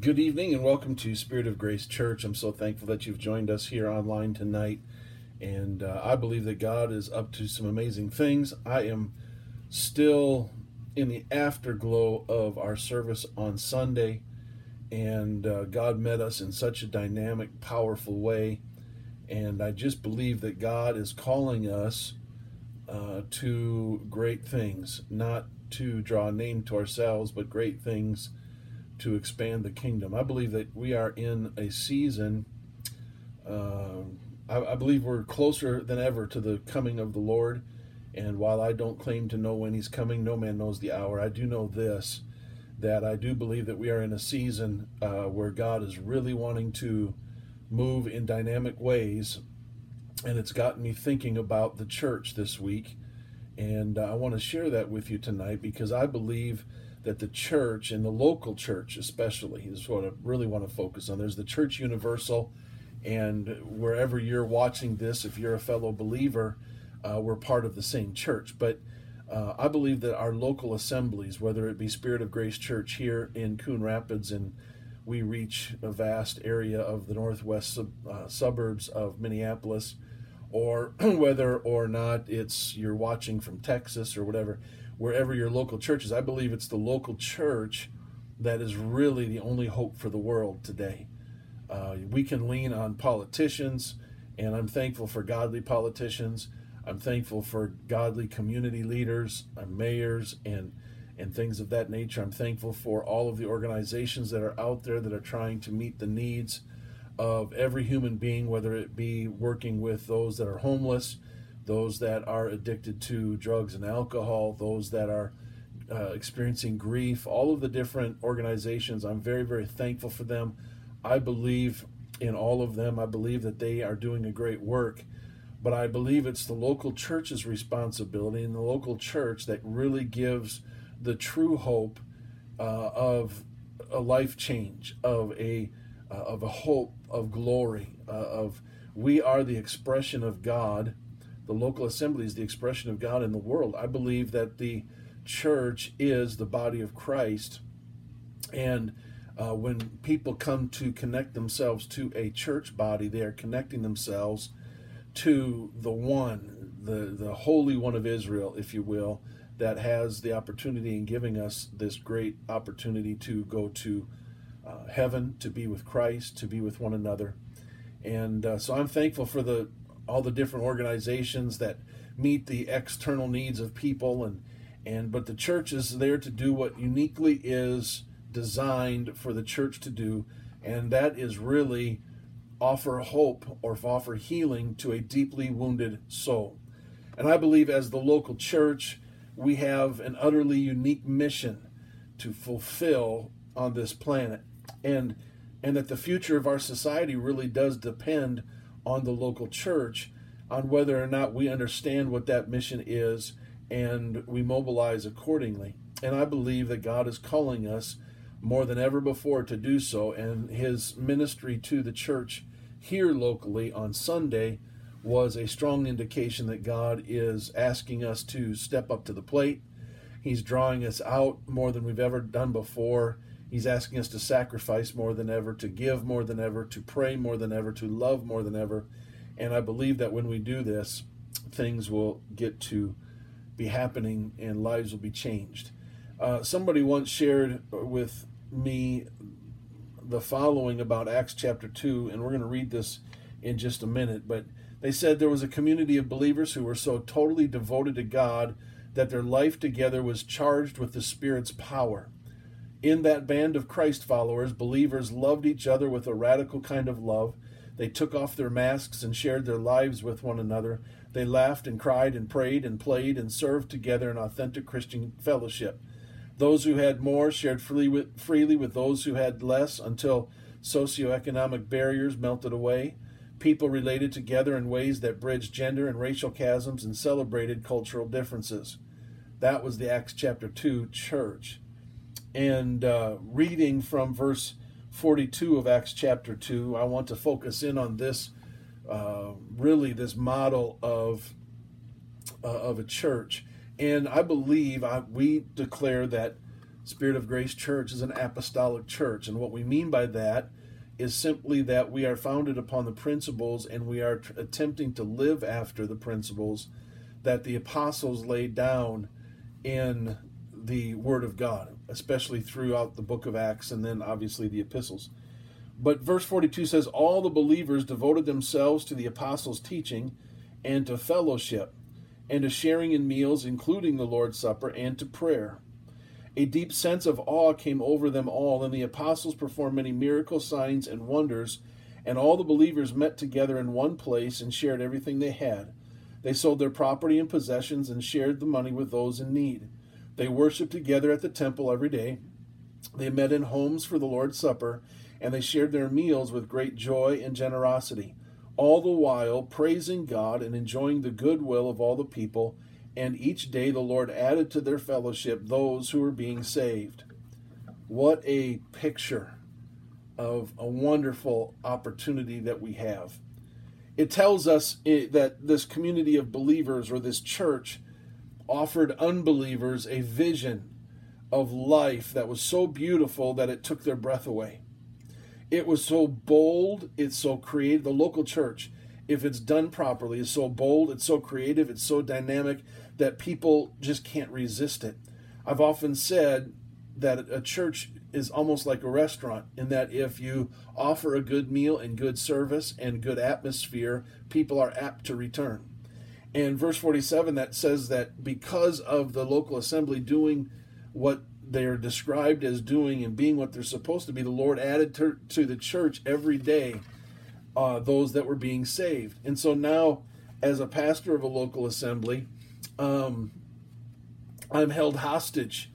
Good evening and welcome to Spirit of Grace Church. I'm so thankful that you've joined us here online tonight. And uh, I believe that God is up to some amazing things. I am still in the afterglow of our service on Sunday. And uh, God met us in such a dynamic, powerful way. And I just believe that God is calling us uh, to great things, not to draw a name to ourselves, but great things to expand the kingdom. I believe that we are in a season. Uh, I, I, believe we're closer than ever to the coming of the Lord. And while I don't claim to know when He's coming, no man knows the hour. I do know this that I do believe that we are in a season uh, where God is really wanting to move in dynamic ways. And it's gotten me thinking about the church this week. And uh, I want to share that with you tonight because I believe that the church and the local church especially is what I really want to focus on. There's the church universal, and wherever you're watching this, if you're a fellow believer, uh, we're part of the same church. But uh, I believe that our local assemblies, whether it be Spirit of Grace Church here in Coon Rapids, and we reach a vast area of the northwest sub, uh, suburbs of Minneapolis, or whether or not it's you're watching from Texas or whatever, wherever your local church is. I believe it's the local church that is really the only hope for the world today. Uh, we can lean on politicians, and I'm thankful for godly politicians. I'm thankful for godly community leaders, mayors, and and things of that nature. I'm thankful for all of the organizations that are out there that are trying to meet the needs of every human being, whether it be working with those that are homeless, those that are addicted to drugs and alcohol, those that are uh, experiencing grief, all of the different organizations. I'm very, very thankful for them. I believe in all of them. I believe that they are doing a great work. But I believe it's the local church's responsibility and the local church that really gives the true hope uh, of a life change, of a uh, of a hope of glory, uh, of we are the expression of God the local assembly is the expression of God in the world. I believe that the church is the body of Christ. And uh, when people come to connect themselves to a church body, they are connecting themselves to the one, the, the Holy One of Israel, if you will, that has the opportunity in giving us this great opportunity to go to uh, heaven, to be with Christ, to be with one another. And uh, so I'm thankful for the all the different organizations that meet the external needs of people and and but the church is there to do what uniquely is designed for the church to do. And that is really offer hope or offer healing to a deeply wounded soul. And i believe as the local church we have an utterly unique mission to fulfill on this planet. And and that the future of our society really does depend on the local church on whether or not we understand what that mission is and we mobilize accordingly. And I believe that God is calling us more than ever before to do so. And his ministry to the church here locally on Sunday was a strong indication that God is asking us to step up to the plate. He's drawing us out more than we've ever done before. He's asking us to sacrifice more than ever, to give more than ever, to pray more than ever, to love more than ever. And I believe that when we do this, things will get to be happening and lives will be changed. Uh, somebody once shared with me the following about Acts chapter 2, and we're going to read this in just a minute. But they said there was a community of believers who were so totally devoted to God that their life together was charged with the Spirit's power. In that band of Christ followers, believers loved each other with a radical kind of love. They took off their masks and shared their lives with one another. They laughed and cried and prayed and played and served together in authentic Christian fellowship. Those who had more shared freely with, freely with those who had less until socioeconomic barriers melted away. People related together in ways that bridged gender and racial chasms and celebrated cultural differences. That was the Acts chapter 2 church and uh, reading from verse 42 of Acts chapter 2, I want to focus in on this uh, really this model of uh, of a church. And I believe I, we declare that Spirit of Grace Church is an apostolic church. And what we mean by that is simply that we are founded upon the principles and we are t- attempting to live after the principles that the apostles laid down in the Word of God, especially throughout the book of Acts and then obviously the epistles. But verse 42 says, All the believers devoted themselves to the apostles' teaching and to fellowship and to sharing in meals, including the Lord's Supper, and to prayer. A deep sense of awe came over them all, and the apostles performed many miracle signs and wonders, and all the believers met together in one place and shared everything they had. They sold their property and possessions and shared the money with those in need. They worshiped together at the temple every day. They met in homes for the Lord's Supper, and they shared their meals with great joy and generosity all the while praising God and enjoying the goodwill of all the people. And each day the Lord added to their fellowship those who were being saved. What a picture of a wonderful opportunity that we have. It tells us eh, that this community of believers or this church offered unbelievers a vision of life that was so beautiful that it took their breath away. It was so bold, it's so creative. The local church, if it's done properly, is so bold, it's so creative, it's so dynamic that people just can't resist it. I've often said that a church is almost like a restaurant in that if you offer a good meal and good service and good atmosphere, people are apt to return. And verse 47 that says that because of the local assembly doing what they're described as doing and being what they're supposed to be, the Lord added to, to the church every day uh, those that were being saved. And so now, as a pastor of a local assembly, um, I'm held hostage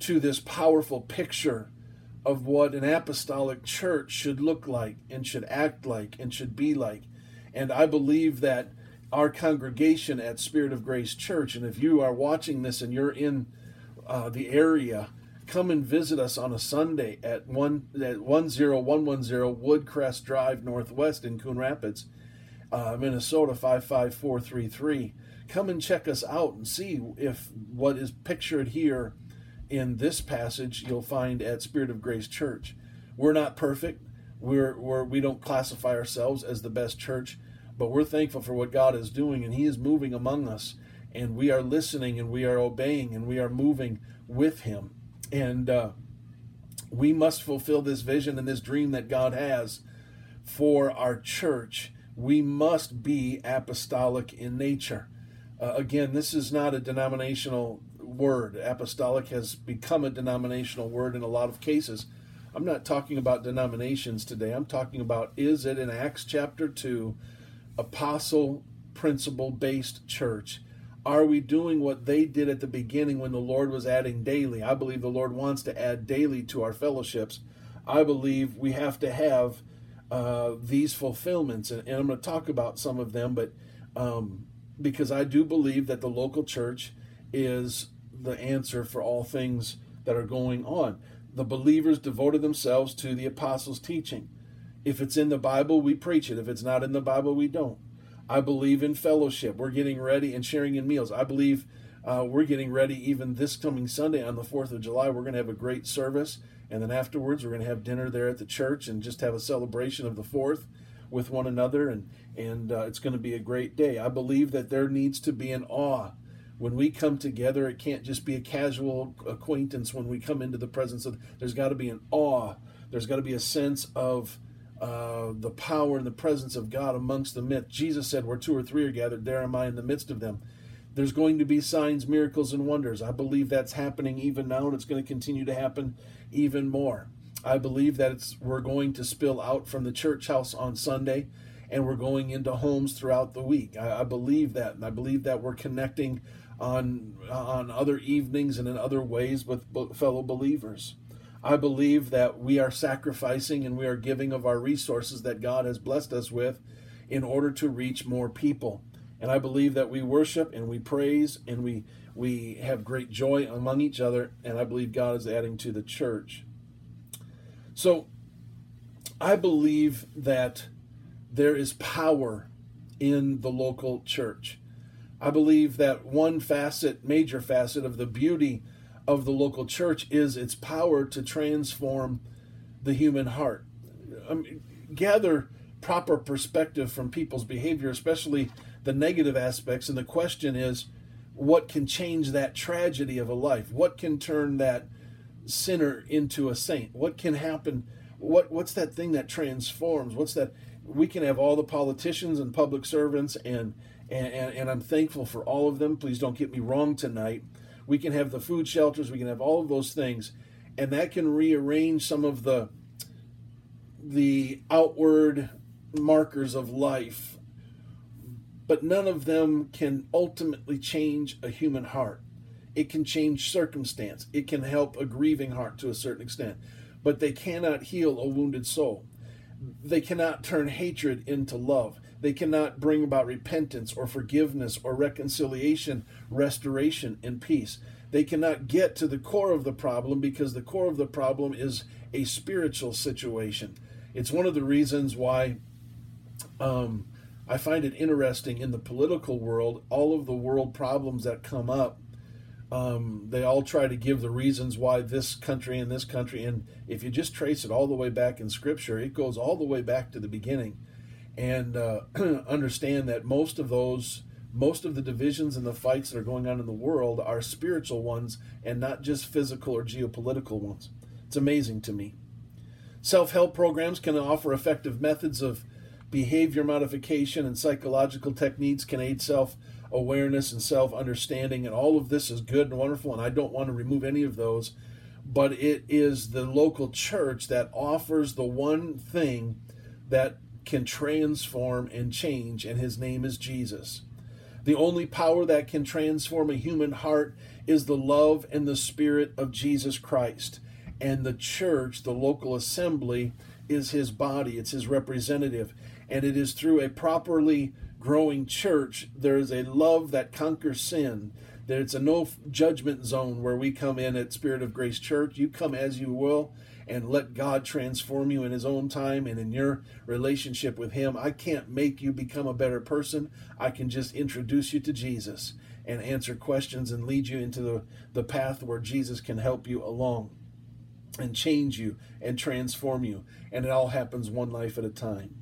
to this powerful picture of what an apostolic church should look like and should act like and should be like. And I believe that our congregation at Spirit of Grace Church, and if you are watching this and you're in uh, the area, come and visit us on a Sunday at one at one zero one one zero Woodcrest Drive Northwest in Coon Rapids, uh, Minnesota five five four three three. Come and check us out and see if what is pictured here in this passage you'll find at Spirit of Grace Church. We're not perfect. We're, we're we don't classify ourselves as the best church, but we're thankful for what God is doing and He is moving among us and we are listening and we are obeying and we are moving with Him. And uh, we must fulfill this vision and this dream that God has for our church. We must be apostolic in nature. Uh, again, this is not a denominational word. Apostolic has become a denominational word in a lot of cases. I'm not talking about denominations today. I'm talking about is it in Acts chapter 2 apostle principle based church? Are we doing what they did at the beginning when the Lord was adding daily? I believe the Lord wants to add daily to our fellowships. I believe we have to have uh, these fulfillments, and, and, I'm going to talk about some of them, but um, because I do believe that the local church is the answer for all things that are going on. The believers devoted themselves to the apostles' teaching. If it's in the Bible, we preach it. If it's not in the Bible, we don't. I believe in fellowship. We're getting ready and sharing in meals. I believe uh, we're getting ready even this coming Sunday on the 4th of July. We're going to have a great service. And then afterwards, we're going to have dinner there at the church and just have a celebration of the 4th with one another. And, and uh, it's going to be a great day. I believe that there needs to be an awe. When we come together, it can't just be a casual acquaintance when we come into the presence of, there's got to be an awe. There's got to be a sense of uh, the power and the presence of God amongst the midst. Jesus said, Where two or three are gathered, there am I in the midst of them. There's going to be signs, miracles, and wonders. I believe that's happening even now, and it's going to continue to happen even more. I believe that it's we're going to spill out from the church house on Sunday, and we're going into homes throughout the week. I, I believe that, and I believe that we're connecting on on other evenings and in other ways with fellow believers. I believe that we are sacrificing and we are giving of our resources that God has blessed us with in order to reach more people. And I believe that we worship and we praise and we we have great joy among each other and I believe God is adding to the church. So I believe that there is power in the local church. I believe that one facet, major facet of the beauty of the local church is its power to transform the human heart. Um, gather proper perspective from people's behavior, especially the negative aspects. And the question is, what can change that tragedy of a life? What can turn that sinner into a saint? What can happen? What what's that thing that transforms? What's that? We can have all the politicians and public servants, and, and, and I'm thankful for all of them. Please don't get me wrong tonight. We can have the food shelters. We can have all of those things, and that can rearrange some of the the outward markers of life, but none of them can ultimately change a human heart. It can change circumstance, it can help a grieving heart to a certain extent, but they cannot heal a wounded soul. They cannot turn hatred into love. They cannot bring about repentance or forgiveness or reconciliation, restoration, and peace. They cannot get to the core of the problem because the core of the problem is a spiritual situation. It's one of the reasons why um, I find it interesting in the political world, all of the world problems that come up, um, they all try to give the reasons why this country and this country. And if you just trace it all the way back in Scripture, it goes all the way back to the beginning. And uh, understand that most of those, most of the divisions and the fights that are going on in the world are spiritual ones and not just physical or geopolitical ones. It's amazing to me. Self help programs can offer effective methods of behavior modification and psychological techniques can aid self awareness and self understanding, and all of this is good and wonderful, and I don't want to remove any of those. But it is the local church that offers the one thing that can transform and change, and his name is Jesus. The only power that can transform a human heart is the love and the spirit of Jesus Christ. And the church, the local assembly, is his body, it's his representative. And it is through a properly growing church there is a love that conquers sin. It's a no judgment zone where we come in at spirit of grace church. You come as you will and let god transform you in his own time and in your relationship with him. I can't make you become a better person. I can just introduce you to jesus and answer questions and lead you into the, the path where jesus can help you along and change you and transform you. And it all happens one life at a time.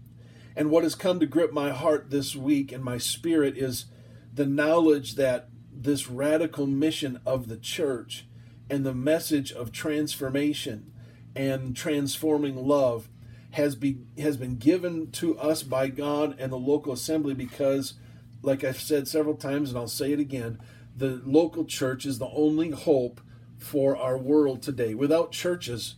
And what has come to grip my heart this week and my spirit is the knowledge that this radical mission of the church and the message of transformation and transforming love has be has been given to us by God and the local assembly because like I've said several times and I'll say it again the local church is the only hope for our world today without churches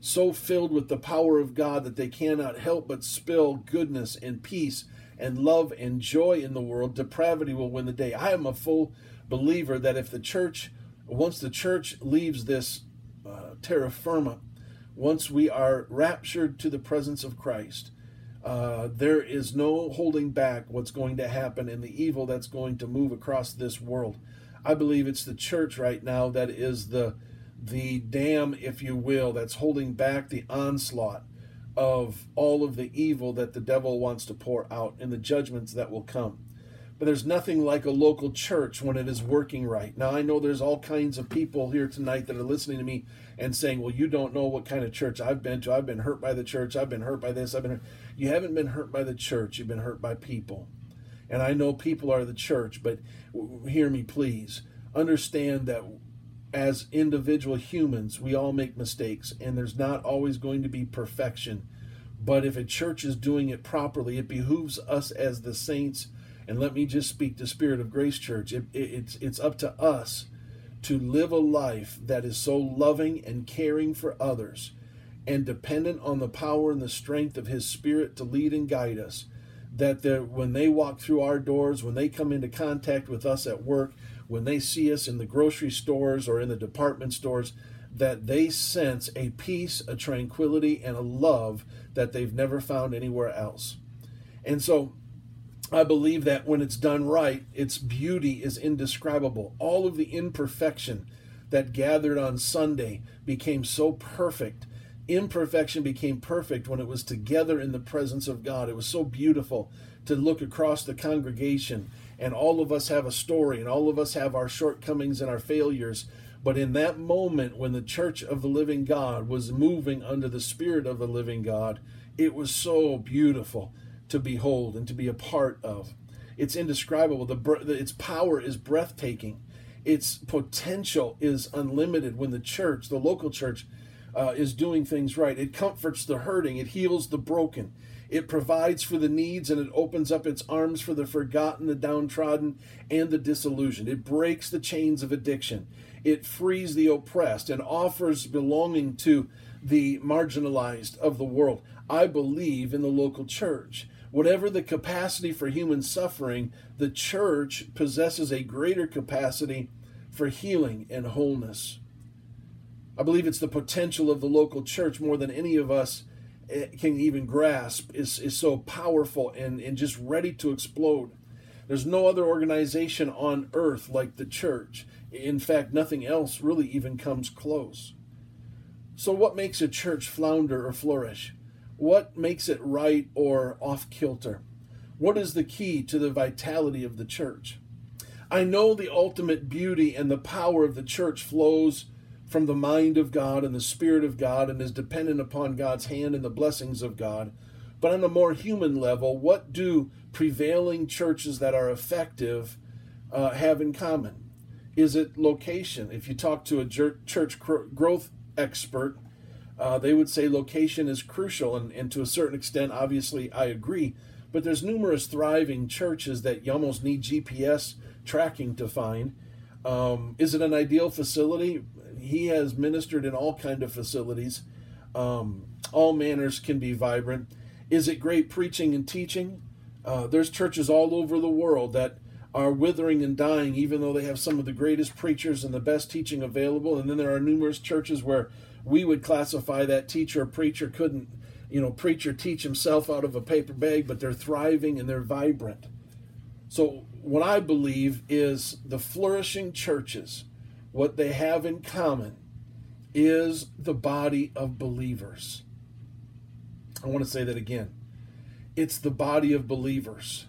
so filled with the power of God that they cannot help but spill goodness and peace and love and joy in the world, depravity will win the day. I am a full believer that if the church, once the church leaves this uh, terra firma, once we are raptured to the presence of Christ, uh, there is no holding back what's going to happen and the evil that's going to move across this world. I believe it's the church right now that is the the dam, if you will, that's holding back the onslaught of all of the evil that the devil wants to pour out and the judgments that will come. But there's nothing like a local church when it is working right. Now, I know there's all kinds of people here tonight that are listening to me and saying, Well, you don't know what kind of church I've been to. I've been hurt by the church. I've been hurt by this. I've been hurt. You haven't been hurt by the church. You've been hurt by people. And I know people are the church, but hear me, please. Understand that as individual humans, we all make mistakes, and there's not always going to be perfection. But if a church is doing it properly, it behooves us as the saints. And let me just speak to Spirit of Grace Church. It, it, it's it's up to us to live a life that is so loving and caring for others, and dependent on the power and the strength of His Spirit to lead and guide us. That when they walk through our doors, when they come into contact with us at work, when they see us in the grocery stores or in the department stores, that they sense a peace, a tranquility, and a love that they've never found anywhere else. And so I believe that when it's done right, its beauty is indescribable. All of the imperfection that gathered on Sunday became so perfect. Imperfection became perfect when it was together in the presence of God. It was so beautiful to look across the congregation and all of us have a story and all of us have our shortcomings and our failures But in that moment when the church of the living God was moving under the Spirit of the living God, it was so beautiful to behold and to be a part of. It's indescribable. The, its power is breathtaking. Its potential is unlimited when the church, the local church, uh, is doing things right. It comforts the hurting, it heals the broken, it provides for the needs, and it opens up its arms for the forgotten, the downtrodden, and the disillusioned. It breaks the chains of addiction, it frees the oppressed, and offers belonging to the marginalized of the world. I believe in the local church. Whatever the capacity for human suffering, the church possesses a greater capacity for healing and wholeness. I believe it's the potential of the local church more than any of us eh, can even grasp is, is so powerful and, and just ready to explode. There's no other organization on earth like the church. In fact, nothing else really even comes close. So, what makes a church flounder or flourish? What makes it right or off kilter? What is the key to the vitality of the church? I know the ultimate beauty and the power of the church flows from the mind of God and the Spirit of God and is dependent upon God's hand and the blessings of God. But on a more human level, what do prevailing churches that are effective uh, have in common? Is it location? If you talk to a church growth expert, uh, they would say location is crucial, and, and to a certain extent, obviously, I agree. But there's numerous thriving churches that you almost need GPS tracking to find. Um, is it an ideal facility? he has ministered in all kind of facilities. Um, all manners can be vibrant. Is it great preaching and teaching? Uh, there's churches all over the world that are withering and dying, even though they have some of the greatest preachers and the best teaching available. And then there are numerous churches where we would classify that teacher or preacher couldn't, you know, preacher teach himself out of a paper bag, but they're thriving and they're vibrant. So, what I believe is the flourishing churches what they have in common is the body of believers. I want to say that again. It's the body of believers.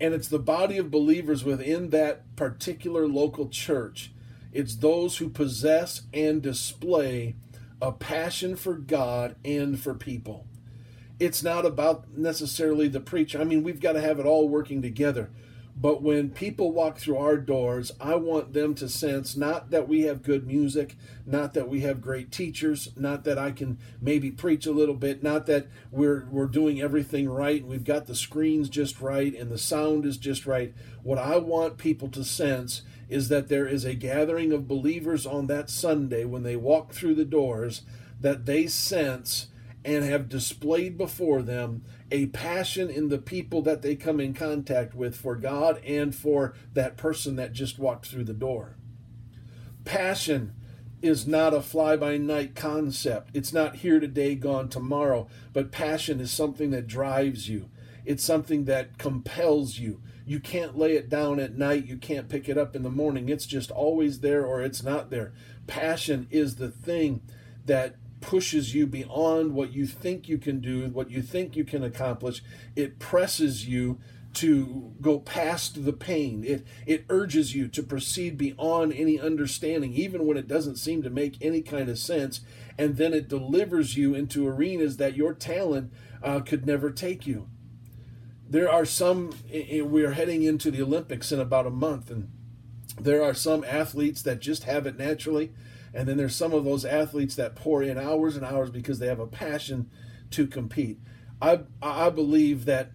And it's the body of believers within that particular local church. It's those who possess and display a passion for God and for people. It's not about necessarily the preacher. I mean, we've got to have it all working together. But when people walk through our doors, I want them to sense not that we have good music, not that we have great teachers, not that I can maybe preach a little bit, not that we're we're doing everything right and we've got the screens just right and the sound is just right. What I want people to sense is that there is a gathering of believers on that Sunday when they walk through the doors that they sense and have displayed before them a passion in the people that they come in contact with for God and for that person that just walked through the door. Passion is not a fly by night concept. It's not here today, gone tomorrow. But passion is something that drives you, it's something that compels you. You can't lay it down at night. You can't pick it up in the morning. It's just always there or it's not there. Passion is the thing that pushes you beyond what you think you can do, what you think you can accomplish. It presses you to go past the pain. It it urges you to proceed beyond any understanding, even when it doesn't seem to make any kind of sense. And then it delivers you into arenas that your talent uh, could never take you. There are some. We are heading into the Olympics in about a month, and there are some athletes that just have it naturally and then there's some of those athletes that pour in hours and hours because they have a passion to compete. I I believe that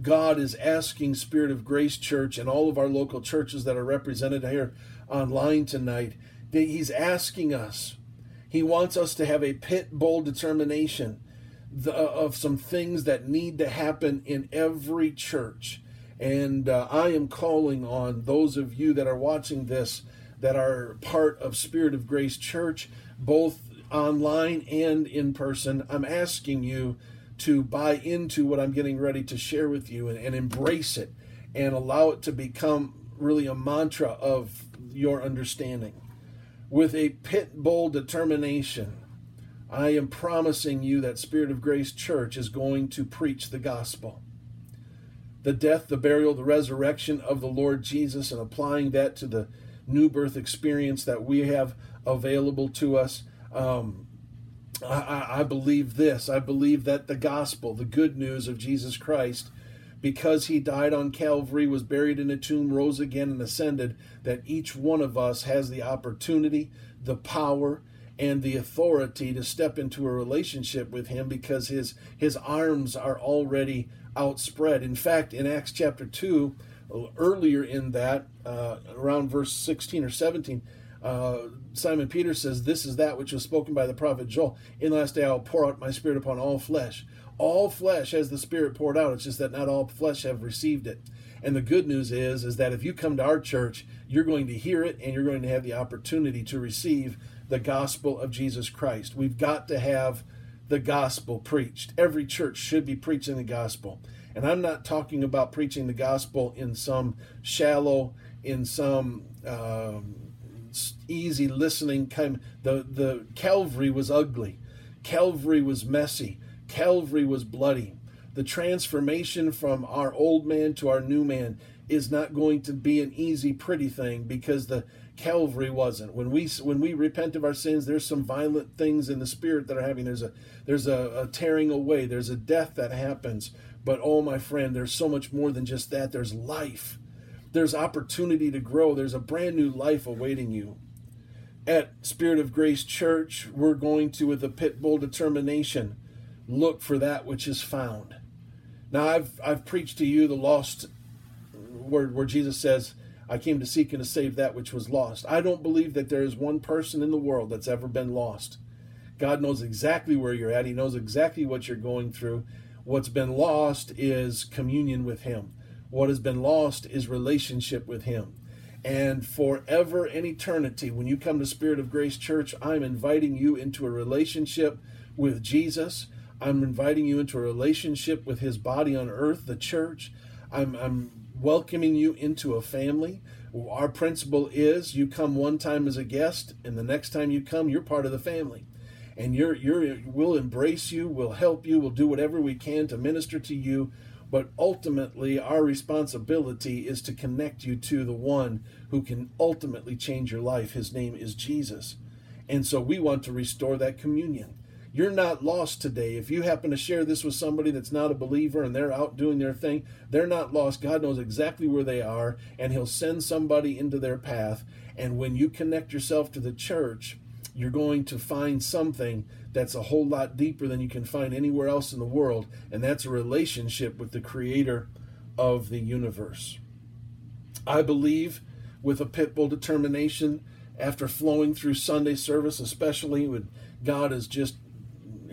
God is asking Spirit of Grace Church and all of our local churches that are represented here online tonight, that He's asking us. He wants us to have a pit bull determination of some things that need to happen in every church. And uh, I am calling on those of you that are watching this that are part of Spirit of Grace Church, both online and in person. I'm asking you to buy into what I'm getting ready to share with you and, and embrace it and allow it to become really a mantra of your understanding. With a pit bull determination, I am promising you that Spirit of Grace Church is going to preach the gospel. The death, the burial, the resurrection of the Lord Jesus, and applying that to the new birth experience that we have available to us. Um, I, I believe this. I believe that the gospel, the good news of Jesus Christ, because he died on Calvary, was buried in a tomb, rose again, and ascended, that each one of us has the opportunity, the power, and the authority to step into a relationship with him because his his arms are already outspread. In fact, in Acts chapter 2, earlier in that, uh, around verse 16 or 17, uh, Simon Peter says, This is that which was spoken by the prophet Joel. In the last day I will pour out my spirit upon all flesh. All flesh has the spirit poured out. It's just that not all flesh have received it. And the good news is, is that if you come to our church, you're going to hear it and you're going to have the opportunity to receive the gospel of Jesus Christ. We've got to have the gospel preached. Every church should be preaching the gospel. And I'm not talking about preaching the gospel in some shallow, in some um, easy listening kind. Of, The the Calvary was ugly, Calvary was messy, Calvary was bloody. The transformation from our old man to our new man is not going to be an easy, pretty thing because the Calvary wasn't. When we when we repent of our sins, there's some violent things in the spirit that are happening. There's a there's a, a tearing away. There's a death that happens. But oh, my friend, there's so much more than just that. There's life. There's opportunity to grow. There's a brand new life awaiting you. At Spirit of Grace Church, we're going to, with a pit bull determination, look for that which is found. Now, I've I've preached to you the lost word where Jesus says, "I came to seek and to save that which was lost." I don't believe that there is one person in the world that's ever been lost. God knows exactly where you're at. He knows exactly what you're going through. What's been lost is communion with Him. What has been lost is relationship with Him. And forever and eternity, when you come to Spirit of Grace Church, I'm inviting you into a relationship with Jesus. I'm inviting you into a relationship with His body on earth, the church. I'm, I'm welcoming you into a family. Our principle is you come one time as a guest, and the next time you come, you're part of the family. And you're, you're, we'll embrace you, we'll help you, we'll do whatever we can to minister to you but ultimately, our responsibility is to connect you to the one who can ultimately change your life. His name is Jesus. And so we want to restore that communion. You're not lost today. If you happen to share this with somebody that's not a believer and they're out doing their thing, they're not lost. God knows exactly where they are, and He'll send somebody into their path. And when you connect yourself to the church, you're going to find something that's a whole lot deeper than you can find anywhere else in the world, and that's a relationship with the creator of the universe. I believe with a pitbull determination, after flowing through Sunday service, especially when God has just,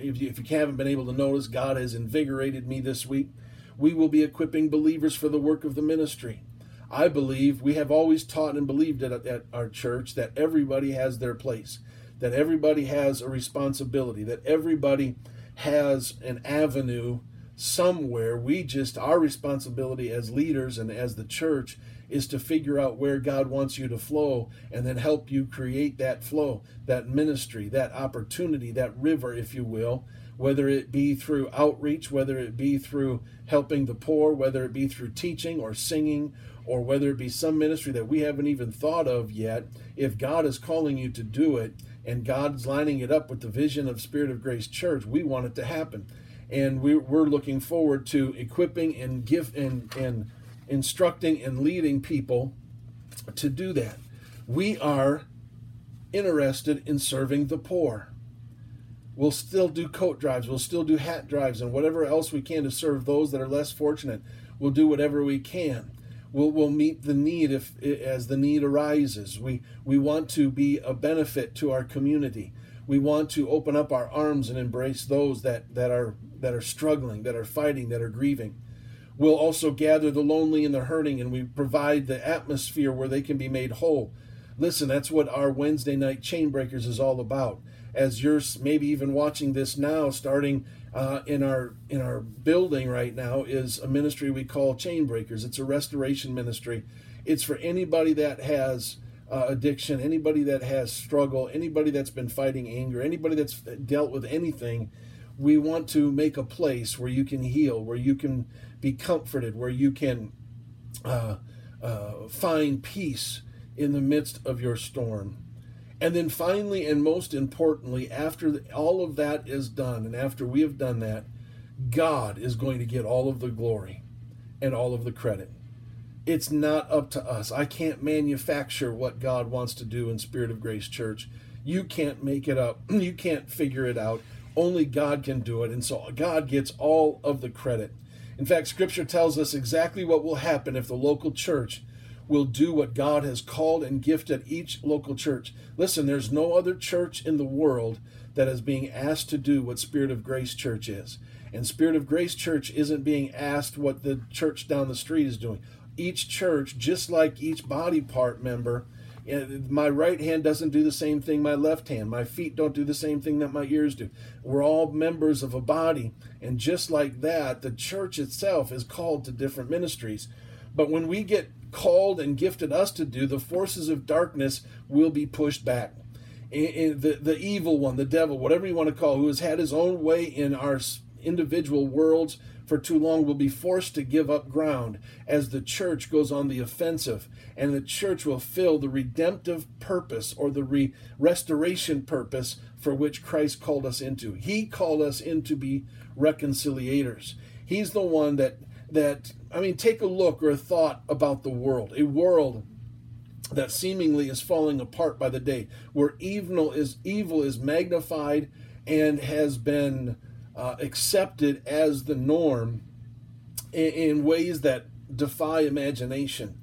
if you, if you haven't been able to notice, God has invigorated me this week. We will be equipping believers for the work of the ministry. I believe we have always taught and believed at, at our church that everybody has their place that everybody has a responsibility, that everybody has an avenue somewhere. We just, our responsibility as leaders and as the church is to figure out where God wants you to flow and then help you create that flow, that ministry, that opportunity, that river, if you will, whether it be through outreach, whether it be through helping the poor, whether it be through teaching or singing, or whether it be some ministry that we haven't even thought of yet. If God is calling you to do it, and God's lining it up with the vision of Spirit of Grace Church, we want it to happen. And we, we're looking forward to equipping and give and, and instructing and leading people to do that. We are interested in serving the poor. We'll still do coat drives, we'll still do hat drives, and whatever else we can to serve those that are less fortunate. We'll do whatever we can. We'll, we'll meet the need if as the need arises. We we want to be a benefit to our community. We want to open up our arms and embrace those that, that are that are struggling, that are fighting, that are grieving. We'll also gather the lonely and the hurting, and we provide the atmosphere where they can be made whole. Listen, that's what our Wednesday night chain breakers is all about. As you're maybe even watching this now, starting uh, in our in our building right now is a ministry we call Chain Breakers. It's a restoration ministry. It's for anybody that has uh, addiction, anybody that has struggle, anybody that's been fighting anger, anybody that's dealt with anything. We want to make a place where you can heal, where you can be comforted, where you can uh, uh find peace in the midst of your storm. And then finally, and most importantly, after all of that is done, and after we have done that, God is going to get all of the glory and all of the credit. It's not up to us. I can't manufacture what God wants to do in Spirit of Grace Church. You can't make it up. You can't figure it out. Only God can do it. And so God gets all of the credit. In fact, Scripture tells us exactly what will happen if the local church will do what God has called and gifted each local church. Listen, there's no other church in the world that is being asked to do what Spirit of Grace Church is. And Spirit of Grace Church isn't being asked what the church down the street is doing. Each church, just like each body part member, my right hand doesn't do the same thing my left hand. My feet don't do the same thing that my ears do. We're all members of a body. And just like that, the church itself is called to different ministries. But when we get called and gifted us to do, the forces of darkness will be pushed back. And the, the evil one, the devil, whatever you want to call, who has had his own way in our individual worlds for too long, will be forced to give up ground as the church goes on the offensive, and the church will fill the redemptive purpose or the re- restoration purpose for which Christ called us into. He called us in to be reconciliators. He's the one that that I mean, take a look or a thought about the world. A world that seemingly is falling apart by the day, where evil is evil is magnified and has been uh, accepted as the norm in, in, ways that defy imagination.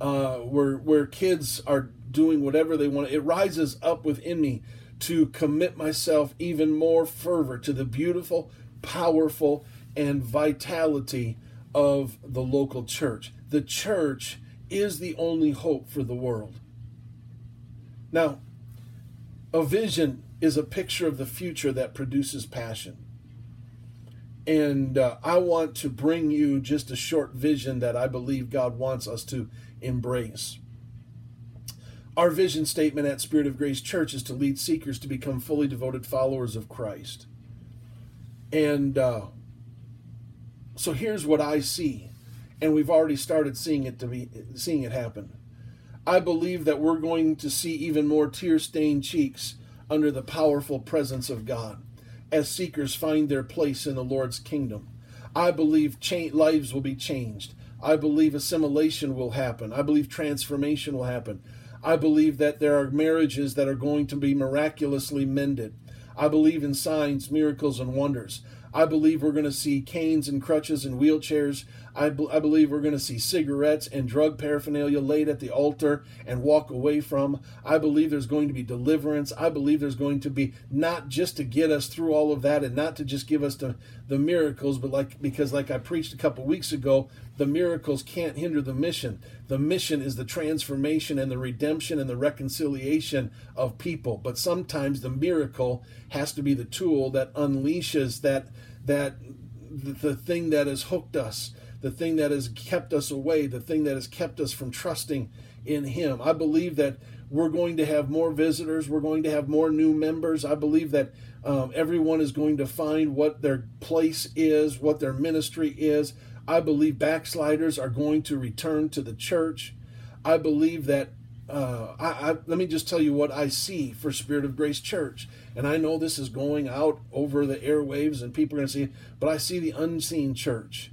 Uh, where where kids are doing whatever they want, it rises up within me to commit myself even more fervor to the beautiful, powerful, and vitality of the local church. The church is the only hope for the world. Now, a vision is a picture of the future that produces passion. And uh, I want to bring you just a short vision that I believe God wants us to embrace. Our vision statement at Spirit of Grace Church is to lead seekers to become fully devoted followers of Christ. And uh, so here's what I see, and we've already started seeing it to be seeing it happen. I believe that we're going to see even more tear-stained cheeks under the powerful presence of God as seekers find their place in the Lord's kingdom. I believe cha- lives will be changed. I believe assimilation will happen. I believe transformation will happen. I believe that there are marriages that are going to be miraculously mended. I believe in signs, miracles, and wonders. I believe we're going to see canes and crutches and wheelchairs. I, believe we're going to see cigarettes and drug paraphernalia laid at the altar and walk away from. I believe there's going to be deliverance. I believe there's going to be not just to get us through all of that and not to just give us the, the miracles, but like because like I preached a couple weeks ago, the miracles can't hinder the mission. The mission is the transformation and the redemption and the reconciliation of people. But sometimes the miracle has to be the tool that unleashes that that the thing that has hooked us, the thing that has kept us away, the thing that has kept us from trusting in Him. I believe that we're going to have more visitors. We're going to have more new members. I believe that um, everyone is going to find what their place is, what their ministry is. I believe backsliders are going to return to the church. I believe that uh, I, I, let me just tell you what I see for Spirit of Grace Church. And I know this is going out over the airwaves and people are going to see it, but I see the unseen church.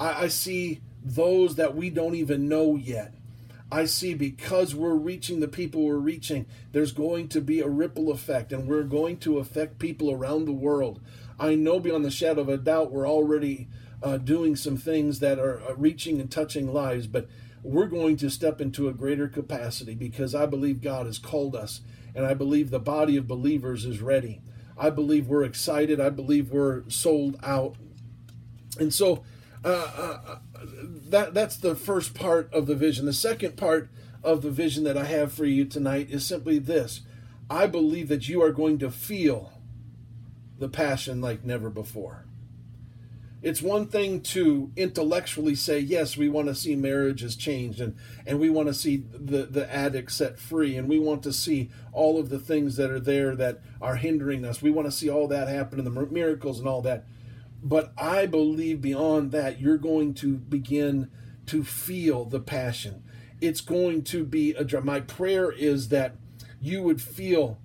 I, I see those that we don't even know yet. I see because we're reaching the people we're reaching, there's going to be a ripple effect and we're going to affect people around the world. I know beyond the shadow of a doubt we're already uh, doing some things that are uh, reaching and touching lives, but we're going to step into a greater capacity because I believe God has called us and I believe the body of believers is ready. I believe we're excited. I believe we're sold out. And so uh, that that's the first part of the vision. The second part of the vision that I have for you tonight is simply this. I believe that you are going to feel the passion like never before. It's one thing to intellectually say, yes, we want to see marriages changed and, and we want to see the, the addict set free and we want to see all of the things that are there that are hindering us. We want to see all that happen and the miracles and all that. But I believe beyond that, you're going to begin to feel the passion. It's going to be a My prayer is that you would feel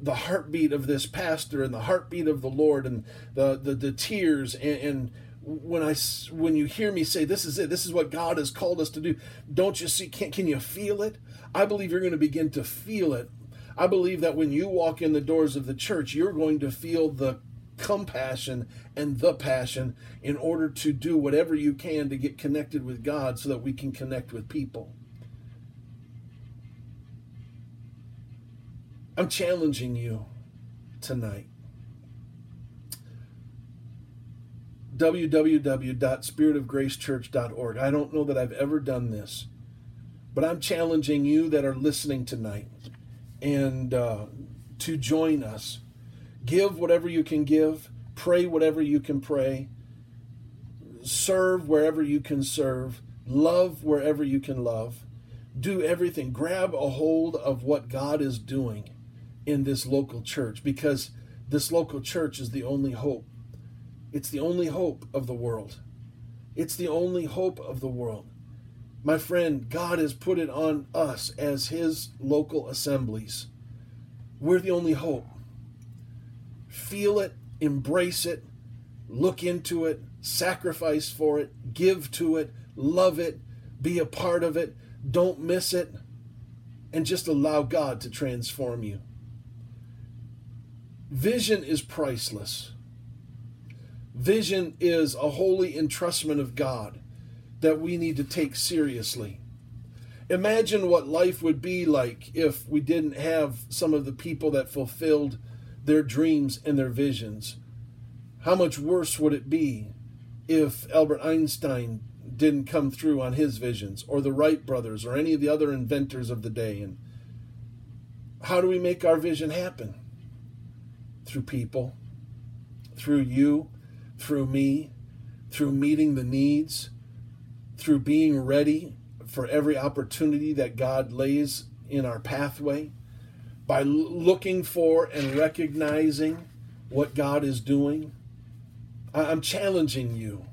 the heartbeat of this pastor and the heartbeat of the Lord and the the, the tears and, and when I when you hear me say this is it, this is what God has called us to do. Don't you see? Can can you feel it? I believe you're going to begin to feel it. I believe that when you walk in the doors of the church, you're going to feel the compassion and the passion in order to do whatever you can to get connected with God so that we can connect with people. I'm challenging you tonight www.spiritofgracechurch.org. I don't know that I've ever done this, but I'm challenging you that are listening tonight and uh, to join us. Give whatever you can give, pray whatever you can pray, serve wherever you can serve, love wherever you can love. Do everything. Grab a hold of what God is doing in this local church because this local church is the only hope it's the only hope of the world. It's the only hope of the world. My friend, God has put it on us as His local assemblies. We're the only hope. Feel it, embrace it, look into it, sacrifice for it, give to it, love it, be a part of it, don't miss it, and just allow God to transform you. Vision is priceless. Vision is a holy entrustment of God that we need to take seriously. Imagine what life would be like if we didn't have some of the people that fulfilled their dreams and their visions. How much worse would it be if Albert Einstein didn't come through on his visions, or the Wright brothers, or any of the other inventors of the day? And how do we make our vision happen? Through people, through you, through me, through meeting the needs, through being ready for every opportunity that God lays in our pathway, by looking for and recognizing what God is doing. I'm challenging you.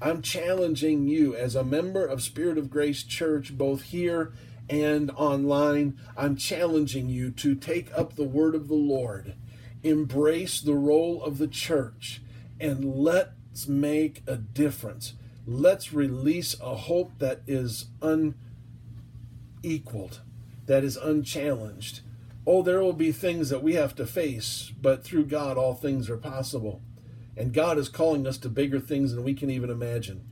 I'm challenging you as a member of Spirit of Grace Church, both here and online. I'm challenging you to take up the word of the Lord, embrace the role of the church, and let's make a difference. Let's release a hope that is unequaled, that is unchallenged. Oh, there will be things that we have to face, but through God, all things are possible. And God is calling us to bigger things than we can even imagine.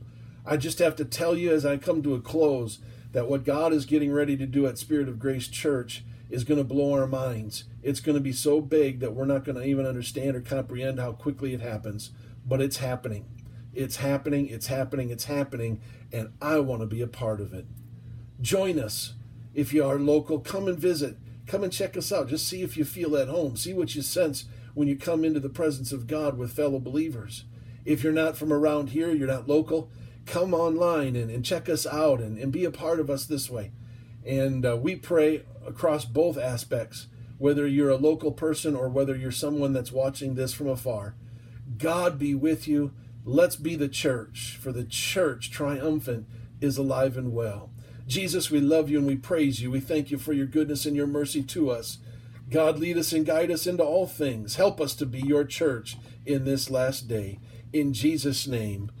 I just have to tell you as I come to a close that what God is getting ready to do at Spirit of Grace Church is going to blow our minds. It's going to be so big that we're not going to even understand or comprehend how quickly it happens. But it's happening. It's happening. It's happening. It's happening. And I want to be a part of it. Join us. If you are local, come and visit. Come and check us out. Just see if you feel at home. See what you sense when you come into the presence of God with fellow believers. If you're not from around here, you're not local, come online and, and check us out and, and be a part of us this way. And uh, we pray across both aspects, whether you're a local person or whether you're someone that's watching this from afar. God be with you. Let's be the church, for the church triumphant is alive and well. Jesus, we love you and we praise you. We thank you for your goodness and your mercy to us. God, lead us and guide us into all things. Help us to be your church in this last day. In Jesus' name.